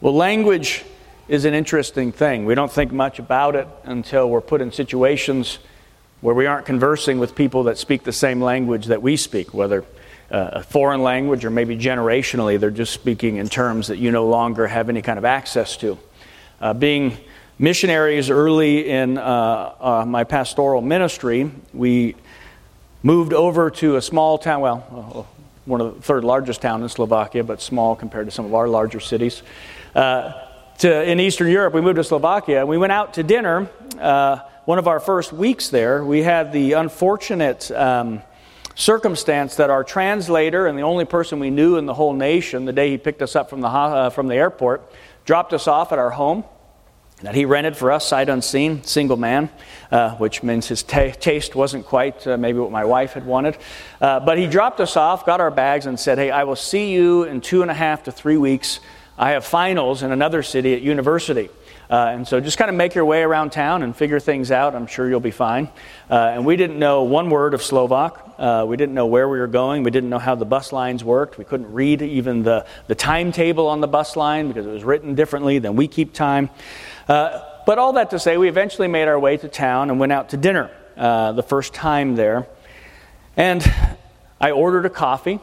Well, language is an interesting thing. We don't think much about it until we're put in situations where we aren't conversing with people that speak the same language that we speak, whether uh, a foreign language or maybe generationally, they're just speaking in terms that you no longer have any kind of access to. Uh, being missionaries early in uh, uh my pastoral ministry, we moved over to a small town, well, uh, one of the third largest town in Slovakia, but small compared to some of our larger cities. Uh, to, in Eastern Europe, we moved to Slovakia, we went out to dinner. Uh, one of our first weeks there, we had the unfortunate um, circumstance that our translator and the only person we knew in the whole nation, the day he picked us up from the, uh, from the airport, dropped us off at our home that he rented for us, sight unseen, single man, uh, which means his t- taste wasn't quite uh, maybe what my wife had wanted. Uh, but he dropped us off, got our bags, and said, Hey, I will see you in two and a half to three weeks. I have finals in another city at university. Uh, and so just kind of make your way around town and figure things out. I'm sure you'll be fine. Uh, and we didn't know one word of Slovak. Uh, we didn't know where we were going. We didn't know how the bus lines worked. We couldn't read even the, the timetable on the bus line because it was written differently than we keep time. Uh, but all that to say, we eventually made our way to town and went out to dinner uh, the first time there. And I ordered a coffee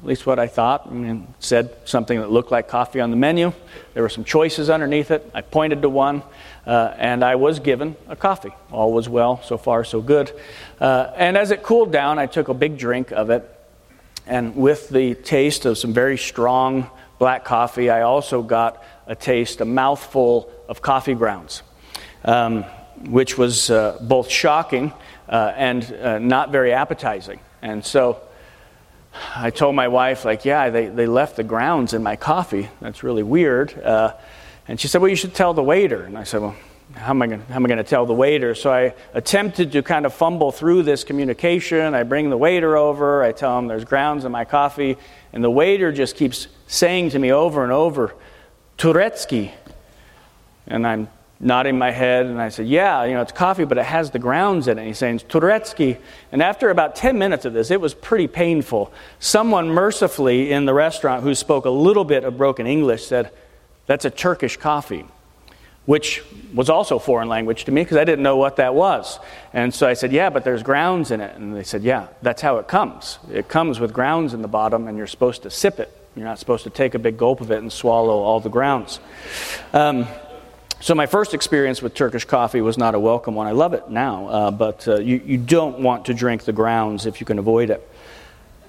at least what I thought. I mean, said something that looked like coffee on the menu. There were some choices underneath it. I pointed to one, uh, and I was given a coffee. All was well, so far, so good. Uh, and as it cooled down, I took a big drink of it. And with the taste of some very strong black coffee, I also got a taste, a mouthful of coffee grounds, um, which was uh, both shocking uh, and uh, not very appetizing. And so, I told my wife, like, yeah, they, they left the grounds in my coffee. That's really weird. Uh, and she said, well, you should tell the waiter. And I said, well, how am I going to tell the waiter? So I attempted to kind of fumble through this communication. I bring the waiter over. I tell him there's grounds in my coffee. And the waiter just keeps saying to me over and over, Turetsky. And I'm nodding my head, and I said, Yeah, you know, it's coffee, but it has the grounds in it. And he's saying, It's Turetsky. And after about 10 minutes of this, it was pretty painful. Someone mercifully in the restaurant who spoke a little bit of broken English said, That's a Turkish coffee, which was also foreign language to me because I didn't know what that was. And so I said, Yeah, but there's grounds in it. And they said, Yeah, that's how it comes. It comes with grounds in the bottom, and you're supposed to sip it. You're not supposed to take a big gulp of it and swallow all the grounds. Um, so, my first experience with Turkish coffee was not a welcome one. I love it now, uh, but uh, you, you don't want to drink the grounds if you can avoid it.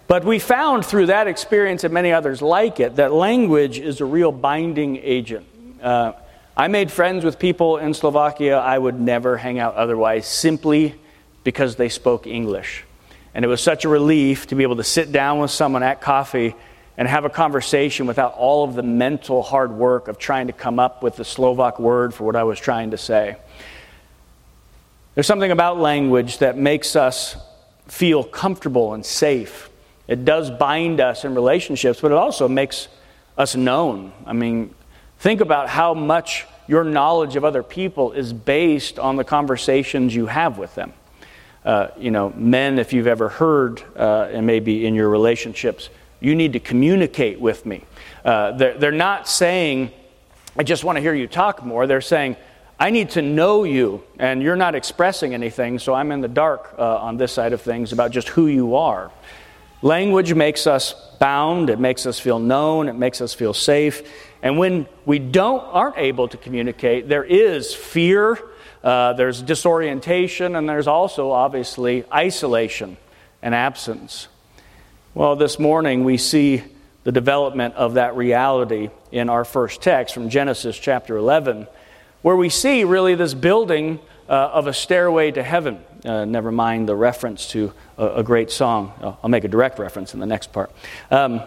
But we found through that experience and many others like it that language is a real binding agent. Uh, I made friends with people in Slovakia I would never hang out otherwise simply because they spoke English. And it was such a relief to be able to sit down with someone at coffee and have a conversation without all of the mental hard work of trying to come up with the Slovak word for what I was trying to say. There's something about language that makes us feel comfortable and safe. It does bind us in relationships, but it also makes us known. I mean, think about how much your knowledge of other people is based on the conversations you have with them. Uh, you know, men, if you've ever heard, uh, and maybe in your relationships, you need to communicate with me. Uh, they're, they're not saying, I just want to hear you talk more. They're saying, I need to know you, and you're not expressing anything, so I'm in the dark uh, on this side of things about just who you are. Language makes us bound, it makes us feel known, it makes us feel safe. And when we don't aren't able to communicate, there is fear, uh, there's disorientation, and there's also obviously isolation and absence. Well, this morning we see the development of that reality in our first text from Genesis chapter 11, where we see really this building uh, of a stairway to heaven. Uh, never mind the reference to a, a great song. I'll make a direct reference in the next part. Um,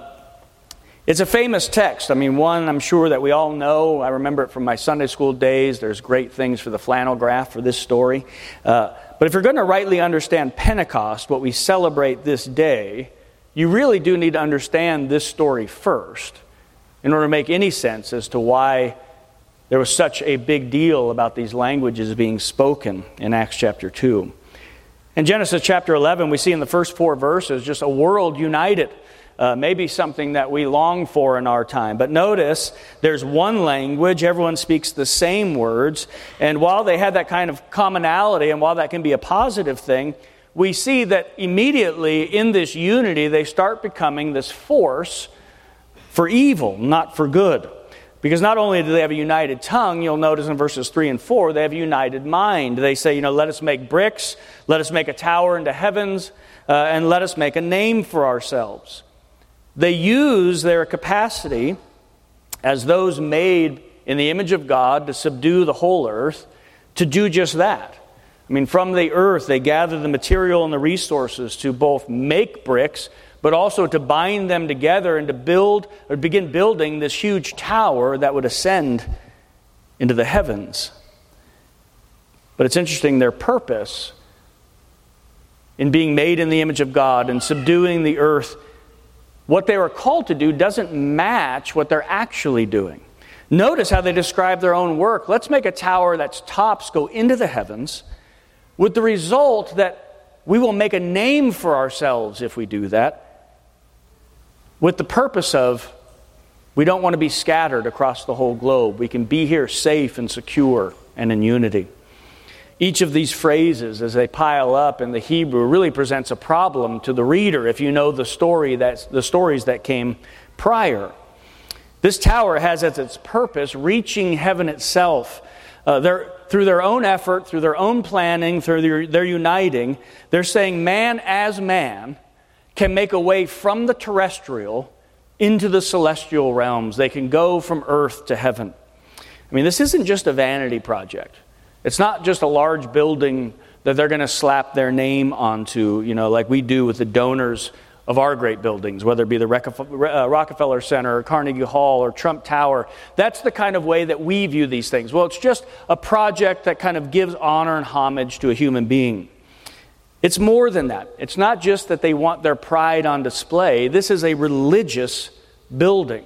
it's a famous text. I mean, one I'm sure that we all know. I remember it from my Sunday school days. There's great things for the flannel graph for this story. Uh, but if you're going to rightly understand Pentecost, what we celebrate this day, you really do need to understand this story first in order to make any sense as to why there was such a big deal about these languages being spoken in Acts chapter 2. In Genesis chapter 11, we see in the first four verses just a world united. uh, maybe something that we long for in our time. But notice there's one language, everyone speaks the same words, and while they had that kind of commonality, and while that can be a positive thing, we see that immediately in this unity they start becoming this force for evil, not for good. Because not only do they have a united tongue, you'll notice in verses 3 and 4, they have a united mind. They say, you know, let us make bricks, let us make a tower into heavens, uh, and let us make a name for ourselves. They use their capacity as those made in the image of God to subdue the whole earth to do just that. I mean, from the earth, they gather the material and the resources to both make bricks but also to bind them together and to build or begin building this huge tower that would ascend into the heavens. But it's interesting, their purpose in being made in the image of God and subduing the earth, what they were called to do doesn't match what they're actually doing. Notice how they describe their own work. Let's make a tower that's tops go into the heavens, with the result that we will make a name for ourselves if we do that with the purpose of we don't want to be scattered across the whole globe. We can be here safe and secure and in unity. Each of these phrases, as they pile up in the Hebrew, really presents a problem to the reader if you know the, story that, the stories that came prior. This tower has as its purpose reaching heaven itself. Uh, through their own effort, through their own planning, through their, their uniting, they're saying man as man can make a way from the terrestrial into the celestial realms. They can go from earth to heaven. I mean, this isn't just a vanity project. It's not just a large building that they're going to slap their name onto, you know, like we do with the donors of our great buildings, whether it be the uh, Rockefeller Center or Carnegie Hall or Trump Tower. That's the kind of way that we view these things. Well, it's just a project that kind of gives honor and homage to a human being. It's more than that. It's not just that they want their pride on display, this is a religious building.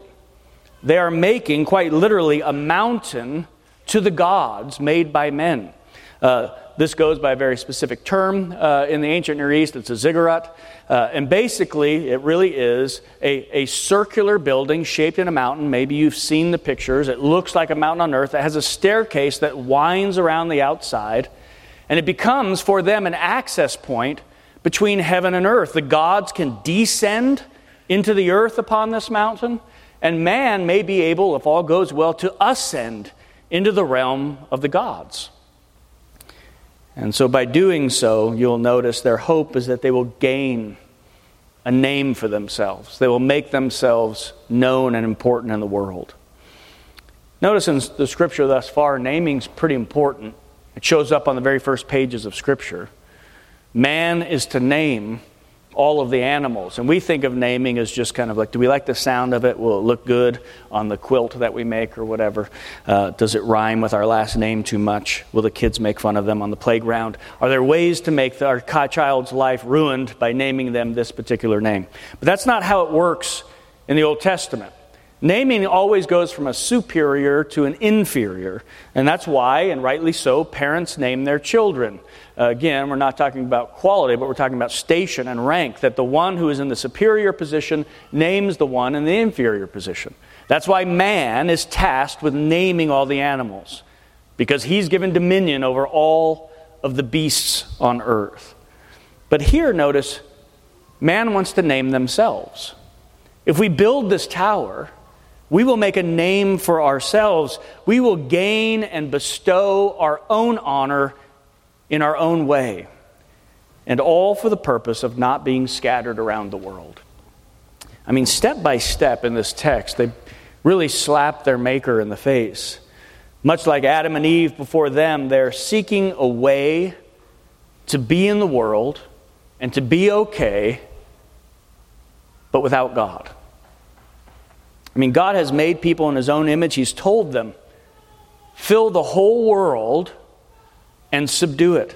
They are making, quite literally, a mountain to the gods made by men. Uh, this goes by a very specific term uh, in the ancient Near East. It's a ziggurat. Uh, and basically, it really is a, a circular building shaped in a mountain. Maybe you've seen the pictures. It looks like a mountain on earth. It has a staircase that winds around the outside. And it becomes for them an access point between heaven and earth. The gods can descend into the earth upon this mountain, and man may be able, if all goes well, to ascend into the realm of the gods. And so, by doing so, you'll notice their hope is that they will gain a name for themselves. They will make themselves known and important in the world. Notice in the scripture thus far, naming's pretty important. It shows up on the very first pages of Scripture. Man is to name all of the animals. And we think of naming as just kind of like, do we like the sound of it? Will it look good on the quilt that we make or whatever? Uh, does it rhyme with our last name too much? Will the kids make fun of them on the playground? Are there ways to make the, our child's life ruined by naming them this particular name? But that's not how it works in the Old Testament. Naming always goes from a superior to an inferior. And that's why, and rightly so, parents name their children. Uh, again, we're not talking about quality, but we're talking about station and rank, that the one who is in the superior position names the one in the inferior position. That's why man is tasked with naming all the animals, because he's given dominion over all of the beasts on earth. But here, notice, man wants to name themselves. If we build this tower, we will make a name for ourselves. We will gain and bestow our own honor in our own way. And all for the purpose of not being scattered around the world. I mean, step by step in this text, they really slap their Maker in the face. Much like Adam and Eve before them, they're seeking a way to be in the world and to be okay, but without God. I mean, God has made people in His own image. He's told them, fill the whole world and subdue it.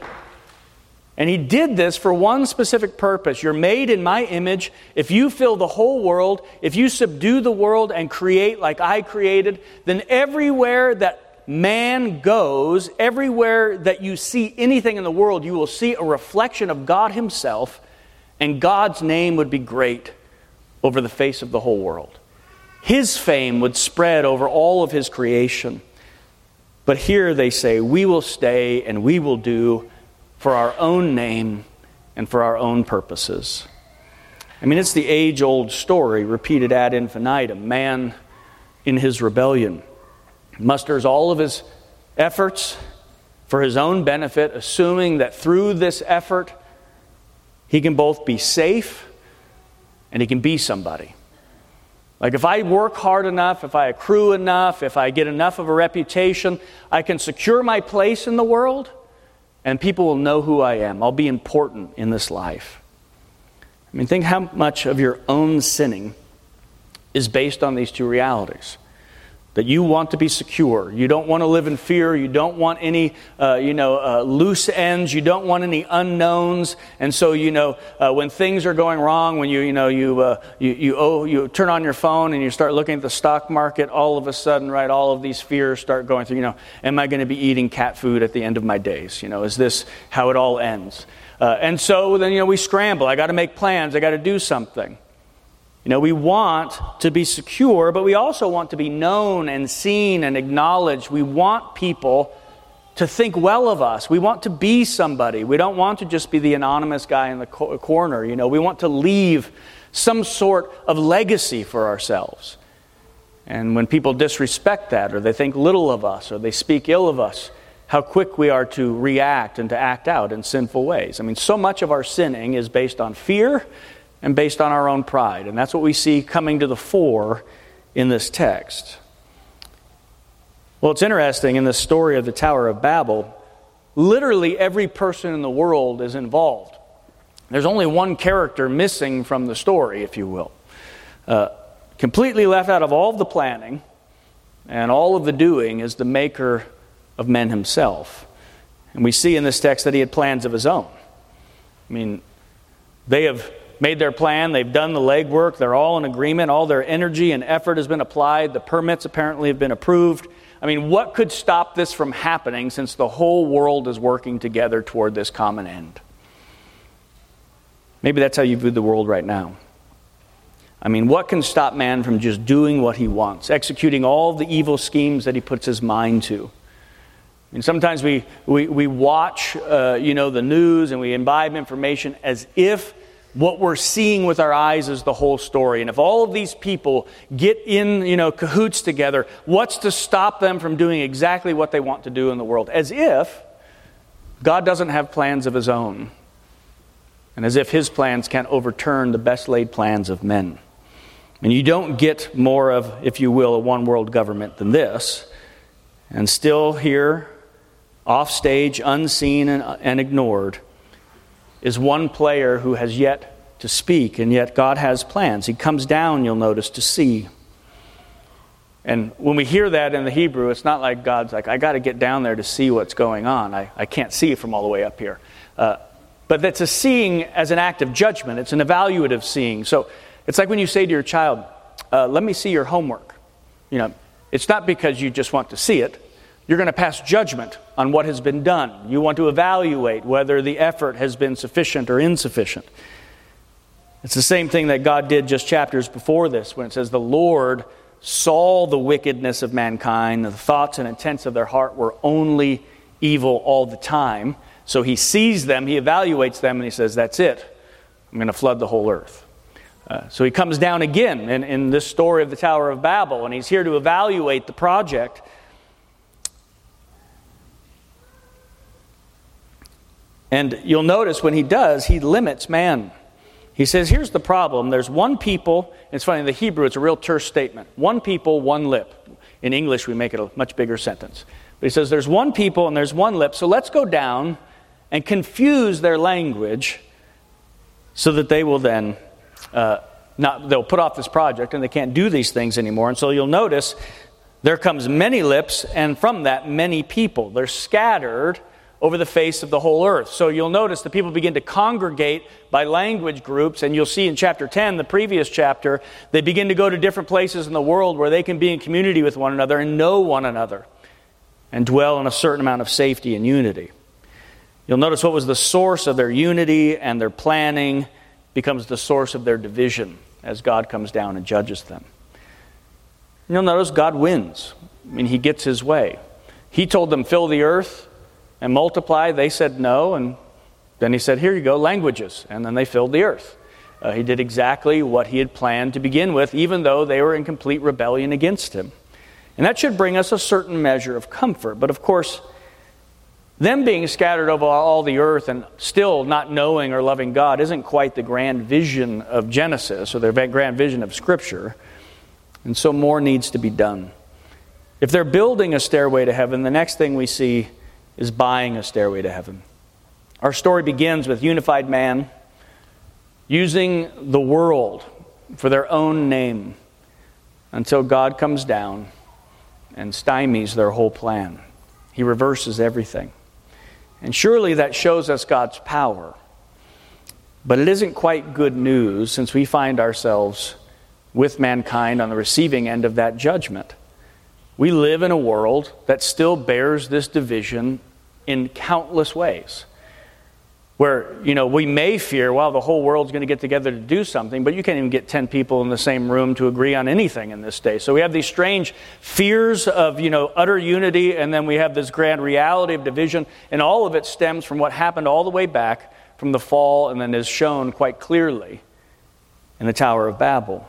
And He did this for one specific purpose. You're made in my image. If you fill the whole world, if you subdue the world and create like I created, then everywhere that man goes, everywhere that you see anything in the world, you will see a reflection of God Himself, and God's name would be great over the face of the whole world. His fame would spread over all of his creation. But here they say, We will stay and we will do for our own name and for our own purposes. I mean, it's the age old story repeated ad infinitum. Man in his rebellion musters all of his efforts for his own benefit, assuming that through this effort, he can both be safe and he can be somebody. Like if I work hard enough, if I accrue enough, if I get enough of a reputation, I can secure my place in the world and people will know who I am. I'll be important in this life. I mean, think how much of your own sinning is based on these two realities that you want to be secure. You don't want to live in fear. You don't want any, uh, you know, uh, loose ends. You don't want any unknowns. And so, you know, uh, when things are going wrong, when you, you know, you, uh, you, you, oh, you turn on your phone and you start looking at the stock market, all of a sudden, right, all of these fears start going through, you know, am I going to be eating cat food at the end of my days? You know, is this how it all ends? Uh, and so then, you know, we scramble. I got to make plans. I got to do something. You know, we want to be secure, but we also want to be known and seen and acknowledged. We want people to think well of us. We want to be somebody. We don't want to just be the anonymous guy in the co- corner. You know, we want to leave some sort of legacy for ourselves. And when people disrespect that, or they think little of us, or they speak ill of us, how quick we are to react and to act out in sinful ways. I mean, so much of our sinning is based on fear and based on our own pride. And that's what we see coming to the fore in this text. Well, it's interesting in the story of the Tower of Babel, literally every person in the world is involved. There's only one character missing from the story, if you will. Uh, completely left out of all of the planning and all of the doing is the maker of men himself. And we see in this text that he had plans of his own. I mean, they have made their plan, they've done the legwork, they're all in agreement, all their energy and effort has been applied, the permits apparently have been approved. I mean, what could stop this from happening since the whole world is working together toward this common end? Maybe that's how you view the world right now. I mean, what can stop man from just doing what he wants, executing all the evil schemes that he puts his mind to? I mean, sometimes we, we, we watch, uh, you know, the news and we imbibe information as if what we're seeing with our eyes is the whole story. And if all of these people get in, you know, cahoots together, what's to stop them from doing exactly what they want to do in the world? As if God doesn't have plans of his own. And as if his plans can't overturn the best laid plans of men. And you don't get more of, if you will, a one world government than this. And still here, off stage, unseen and, and ignored, is one player who has yet to speak, and yet God has plans. He comes down, you'll notice, to see. And when we hear that in the Hebrew, it's not like God's like, I got to get down there to see what's going on. I, I can't see from all the way up here. Uh, but that's a seeing as an act of judgment, it's an evaluative seeing. So it's like when you say to your child, uh, Let me see your homework. You know, it's not because you just want to see it, you're going to pass judgment on what has been done. You want to evaluate whether the effort has been sufficient or insufficient. It's the same thing that God did just chapters before this when it says, The Lord saw the wickedness of mankind, the thoughts and intents of their heart were only evil all the time. So he sees them, he evaluates them, and he says, That's it. I'm going to flood the whole earth. Uh, so he comes down again in, in this story of the Tower of Babel, and he's here to evaluate the project And you'll notice when he does, he limits man. He says, Here's the problem. There's one people, it's funny, in the Hebrew, it's a real terse statement. One people, one lip. In English, we make it a much bigger sentence. But he says, There's one people and there's one lip, so let's go down and confuse their language so that they will then. Uh, not, they'll put off this project and they can't do these things anymore. And so you'll notice there comes many lips, and from that, many people. They're scattered over the face of the whole earth. So you'll notice the people begin to congregate by language groups, and you'll see in chapter 10, the previous chapter, they begin to go to different places in the world where they can be in community with one another and know one another and dwell in a certain amount of safety and unity. You'll notice what was the source of their unity and their planning becomes the source of their division. as God comes down and judges them. You'll notice God wins. I mean, he gets his way. He told them, fill the earth and multiply. They said no. And then he said, here you go, languages. And then they filled the earth. Uh, he did exactly what he had planned to begin with, even though they were in complete rebellion against him. And that should bring us a certain measure of comfort. But of course, them being scattered over all the earth and still not knowing or loving God isn't quite the grand vision of Genesis or the grand vision of Scripture. And so more needs to be done. If they're building a stairway to heaven, the next thing we see is buying a stairway to heaven. Our story begins with unified man using the world for their own name until God comes down and stymies their whole plan. He reverses everything. And surely that shows us God's power. But it isn't quite good news since we find ourselves with mankind on the receiving end of that judgment. We live in a world that still bears this division in countless ways. Where you know we may fear well the whole world's going to get together to do something but you can't even get 10 people in the same room to agree on anything in this day. So we have these strange fears of you know utter unity and then we have this grand reality of division and all of it stems from what happened all the way back from the fall and then is shown quite clearly in the tower of babel.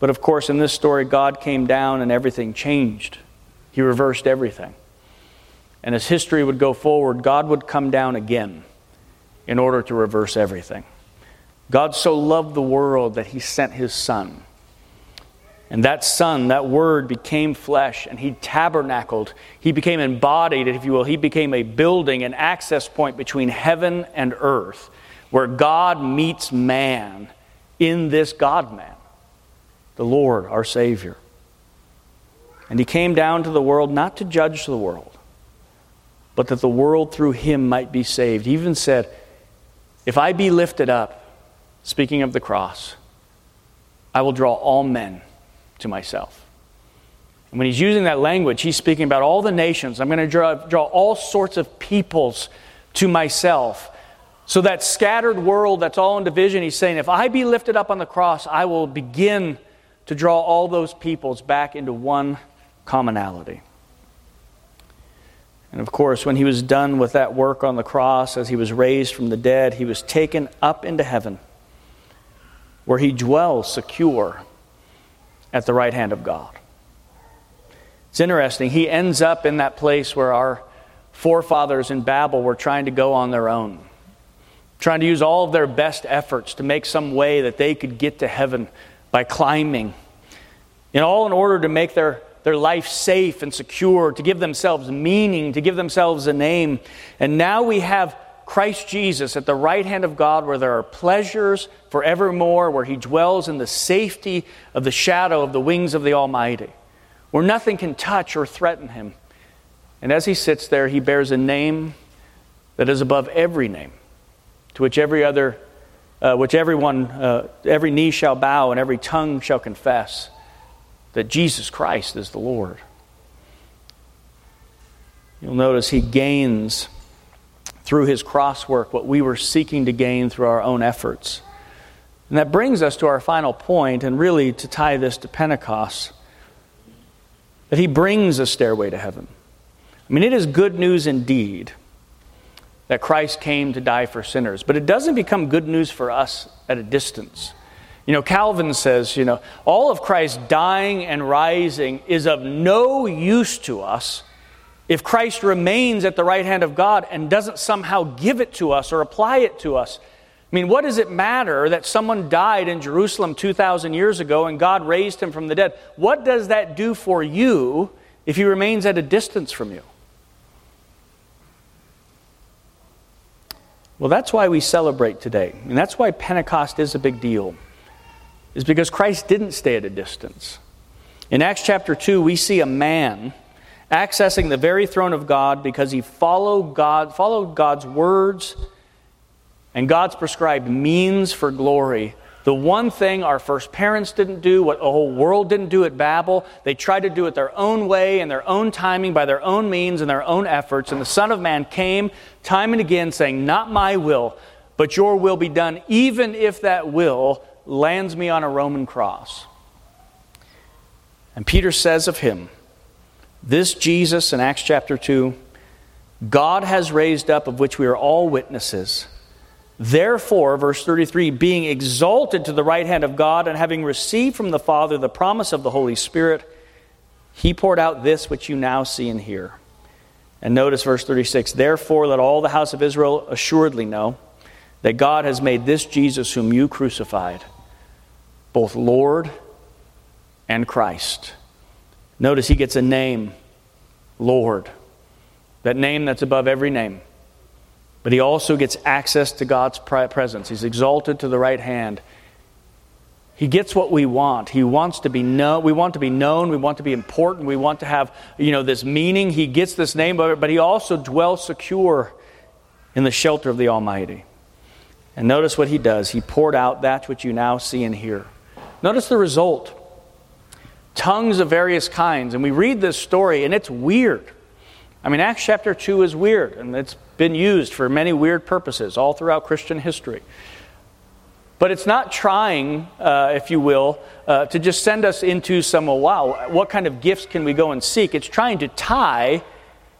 But of course in this story god came down and everything changed. He reversed everything and as history would go forward, God would come down again in order to reverse everything. God so loved the world that he sent his Son. And that Son, that Word, became flesh and he tabernacled. He became embodied, if you will. He became a building, an access point between heaven and earth, where God meets man in this God man, the Lord, our Savior. And he came down to the world not to judge the world, but that the world through him might be saved. He even said, If I be lifted up, speaking of the cross, I will draw all men to myself. And when he's using that language, he's speaking about all the nations. I'm going to draw, draw all sorts of peoples to myself. So, that scattered world that's all in division, he's saying, if I be lifted up on the cross, I will begin to draw all those peoples back into one commonality. And of course, when he was done with that work on the cross, as he was raised from the dead, he was taken up into heaven, where he dwells secure at the right hand of God. It's interesting. He ends up in that place where our forefathers in Babel were trying to go on their own, trying to use all of their best efforts to make some way that they could get to heaven by climbing. And all in order to make their their life safe and secure, to give themselves meaning, to give themselves a name. And now we have Christ Jesus at the right hand of God where there are pleasures forevermore, where he dwells in the safety of the shadow of the wings of the Almighty, where nothing can touch or threaten him. And as he sits there, he bears a name that is above every name, to which every other, uh, which everyone, uh, every knee shall bow and every tongue shall confess that Jesus Christ is the Lord. You'll notice he gains through his cross work what we were seeking to gain through our own efforts. And that brings us to our final point, and really to tie this to Pentecost that he brings a stairway to heaven. I mean, it is good news indeed that Christ came to die for sinners, but it doesn't become good news for us at a distance. You know, Calvin says, you know, all of Christ dying and rising is of no use to us if Christ remains at the right hand of God and doesn't somehow give it to us or apply it to us. I mean, what does it matter that someone died in Jerusalem 2,000 years ago and God raised him from the dead? What does that do for you if he remains at a distance from you? Well, that's why we celebrate today. And that's why Pentecost is a big deal is because Christ didn't stay at a distance. In Acts chapter 2, we see a man accessing the very throne of God because he followed, God, followed God's words and God's prescribed means for glory. The one thing our first parents didn't do, what the whole world didn't do at Babel, they tried to do it their own way and their own timing, by their own means and their own efforts. And the Son of Man came time and again saying, Not my will, but your will be done, even if that will lands me on a Roman cross. And Peter says of him, This Jesus in Acts chapter 2, God has raised up, of which we are all witnesses. Therefore, verse 33, being exalted to the right hand of God and having received from the Father the promise of the Holy Spirit, he poured out this which you now see and hear. And notice verse 36 Therefore, let all the house of Israel assuredly know that God has made this Jesus, whom you crucified, both Lord and Christ. Notice he gets a name, Lord, that name that's above every name. But he also gets access to God's presence. He's exalted to the right hand. He gets what we want. He wants to be known. We want to be known. We want to be important. We want to have, you know, this meaning. He gets this name, but he also dwells secure in the shelter of the Almighty. And notice what he does. He poured out that which you now see and hear. Notice the result tongues of various kinds. And we read this story, and it's weird. I mean, Acts chapter 2 is weird, and it's been used for many weird purposes all throughout Christian history. But it's not trying, uh, if you will, uh, to just send us into some, well, wow, what kind of gifts can we go and seek? It's trying to tie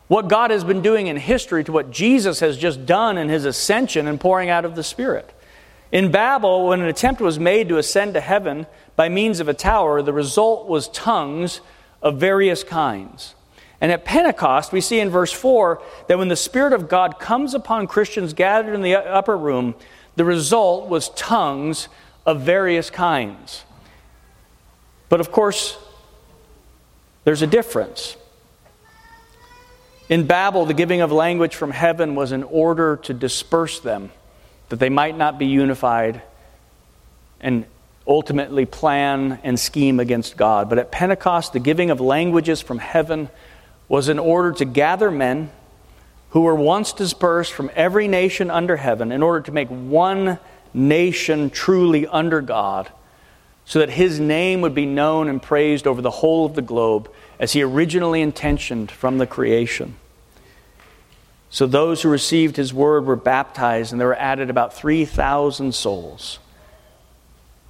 what God has been doing in history to what Jesus has just done in his ascension and pouring out of the Spirit. In Babel, when an attempt was made to ascend to heaven by means of a tower, the result was tongues of various kinds. And at Pentecost, we see in verse 4 that when the Spirit of God comes upon Christians gathered in the upper room, the result was tongues of various kinds. But of course, there's a difference. In Babel, the giving of language from heaven was in order to disperse them, that they might not be unified and ultimately plan and scheme against God. But at Pentecost, the giving of languages from heaven was in order to gather men who were once dispersed from every nation under heaven in order to make one nation truly under God, so that his name would be known and praised over the whole of the globe as he originally intentioned from the creation. So those who received his word were baptized, and there were added about 3,000 souls.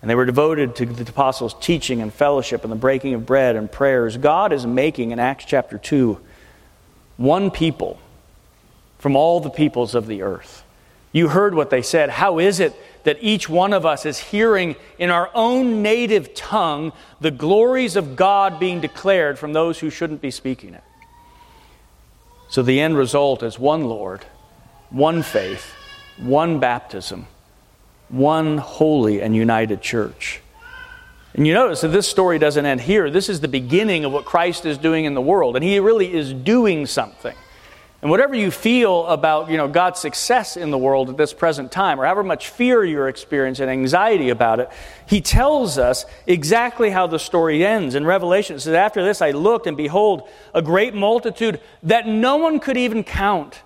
And they were devoted to the apostles' teaching and fellowship and the breaking of bread and prayers. God is making in Acts chapter 2 one people from all the peoples of the earth. You heard what they said. How is it that each one of us is hearing in our own native tongue the glories of God being declared from those who shouldn't be speaking it? So the end result is one Lord, one faith, one baptism, one holy and united church. And you notice that this story doesn't end here. This is the beginning of what Christ is doing in the world, and He really is doing something. And whatever you feel about you know, God's success in the world at this present time, or however much fear you're experiencing, anxiety about it, he tells us exactly how the story ends. In Revelation, it says, After this I looked, and behold, a great multitude that no one could even count.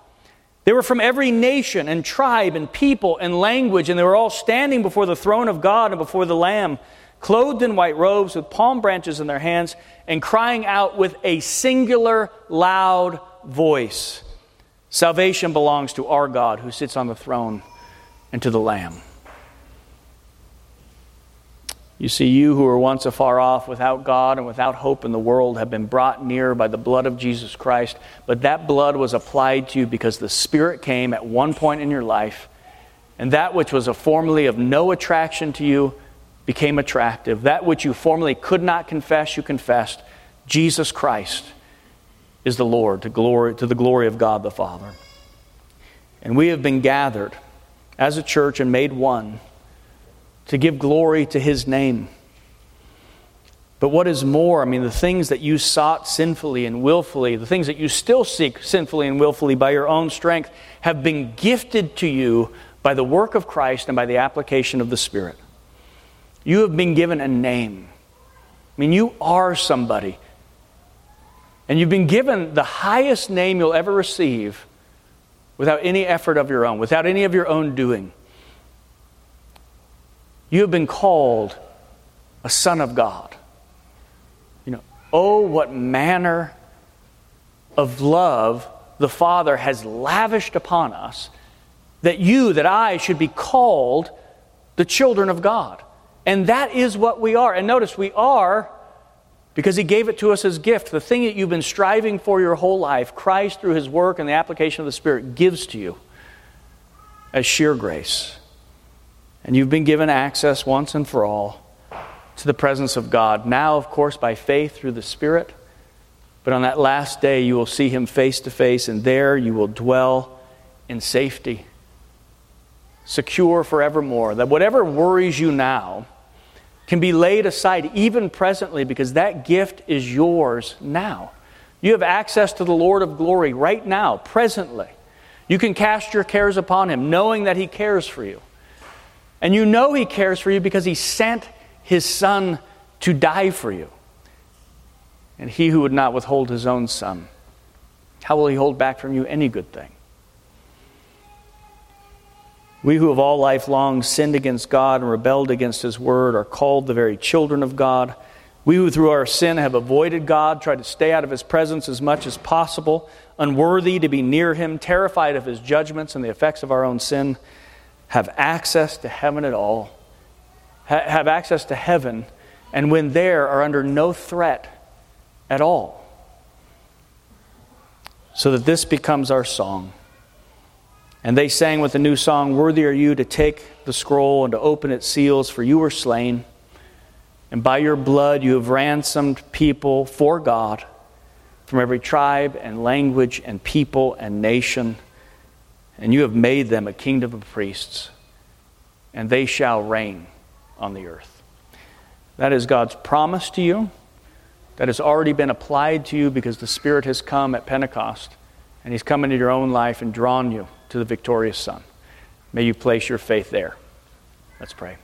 They were from every nation and tribe and people and language, and they were all standing before the throne of God and before the Lamb, clothed in white robes with palm branches in their hands, and crying out with a singular loud voice Salvation belongs to our God who sits on the throne and to the Lamb. You see, you who were once afar off without God and without hope in the world have been brought near by the blood of Jesus Christ, but that blood was applied to you because the Spirit came at one point in your life, and that which was a formerly of no attraction to you became attractive. That which you formerly could not confess, you confessed. Jesus Christ is the Lord, to, glory, to the glory of God the Father. And we have been gathered as a church and made one to give glory to His name. But what is more, I mean, the things that you sought sinfully and willfully, the things that you still seek sinfully and willfully by your own strength, have been gifted to you by the work of Christ and by the application of the Spirit. You have been given a name. I mean, you are somebody. And you've been given the highest name you'll ever receive without any effort of your own, without any of your own doing. You have been called a son of God. You know, oh, what manner of love the Father has lavished upon us that you, that I should be called the children of God. And that is what we are. And notice, we are because He gave it to us as gift. The thing that you've been striving for your whole life, Christ, through His work and the application of the Spirit, gives to you as sheer grace. And you've been given access once and for all to the presence of God. Now, of course, by faith through the Spirit. But on that last day, you will see Him face to face, and there you will dwell in safety, secure forevermore. That whatever worries you now can be laid aside even presently because that gift is yours now. You have access to the Lord of glory right now, presently. You can cast your cares upon Him, knowing that He cares for you. And you know He cares for you because He sent His Son to die for you. And He who would not withhold His own Son, how will He hold back from you any good thing? We who have all life long sinned against God and rebelled against His word are called the very children of God. We who through our sin have avoided God, tried to stay out of His presence as much as possible, unworthy to be near Him, terrified of His judgments and the effects of our own sin, have access to heaven at all, ha- have access to heaven, and when there are under no threat at all. So that this becomes our song. And they sang with a new song Worthy are you to take the scroll and to open its seals, for you were slain. And by your blood you have ransomed people for God from every tribe and language and people and nation. And you have made them a kingdom of priests, and they shall reign on the earth. That is God's promise to you. That has already been applied to you because the Spirit has come at Pentecost, and He's come into your own life and drawn you to the victorious Son. May you place your faith there. Let's pray.